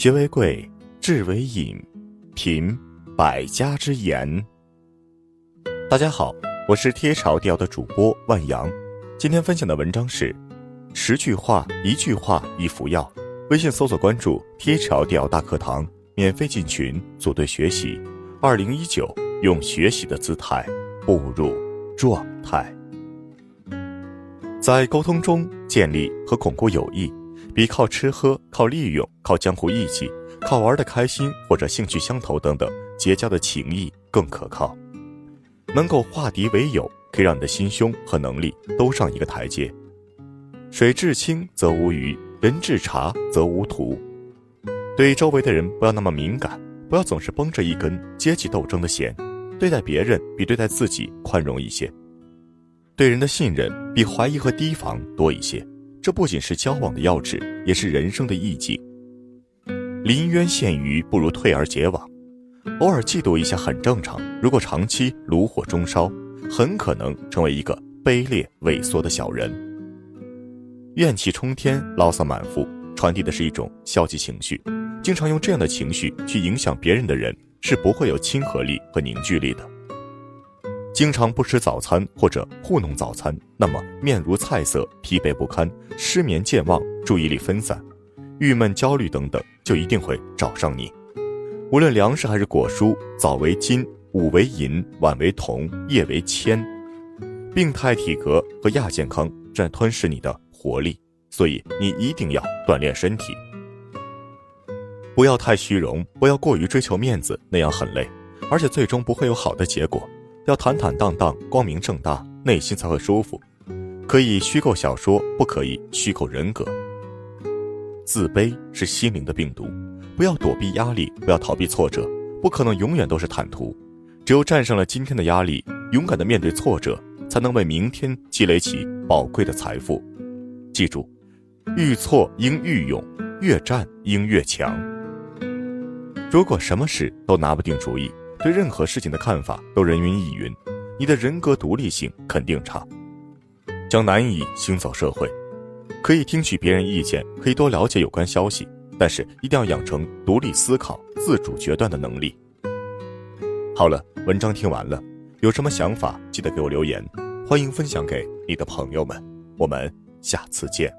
学为贵，智为引，品百家之言。大家好，我是贴朝调的主播万阳。今天分享的文章是：十句话，一句话，一服药。微信搜索关注“贴朝调大课堂”，免费进群组队学习。二零一九，用学习的姿态步入状态。在沟通中建立和巩固友谊，比靠吃喝、靠利用、靠江湖义气、靠玩的开心或者兴趣相投等等结交的情谊更可靠。能够化敌为友，可以让你的心胸和能力都上一个台阶。水至清则无鱼，人至察则无徒。对周围的人不要那么敏感，不要总是绷着一根阶级斗争的弦，对待别人比对待自己宽容一些。对人的信任比怀疑和提防多一些，这不仅是交往的要旨，也是人生的意境。临渊羡鱼，不如退而结网。偶尔嫉妒一下很正常，如果长期炉火中烧，很可能成为一个卑劣萎缩的小人。怨气冲天，牢骚满腹，传递的是一种消极情绪。经常用这样的情绪去影响别人的人，是不会有亲和力和凝聚力的。经常不吃早餐或者糊弄早餐，那么面如菜色、疲惫不堪、失眠健忘、注意力分散、郁闷焦虑等等，就一定会找上你。无论粮食还是果蔬，早为金，午为银，晚为铜，夜为铅。病态体格和亚健康正在吞噬你的活力，所以你一定要锻炼身体。不要太虚荣，不要过于追求面子，那样很累，而且最终不会有好的结果。要坦坦荡荡、光明正大，内心才会舒服。可以虚构小说，不可以虚构人格。自卑是心灵的病毒，不要躲避压力，不要逃避挫折，不可能永远都是坦途。只有战胜了今天的压力，勇敢的面对挫折，才能为明天积累起宝贵的财富。记住，遇挫应愈勇，越战应越强。如果什么事都拿不定主意，对任何事情的看法都人云亦云，你的人格独立性肯定差，将难以行走社会。可以听取别人意见，可以多了解有关消息，但是一定要养成独立思考、自主决断的能力。好了，文章听完了，有什么想法记得给我留言，欢迎分享给你的朋友们。我们下次见。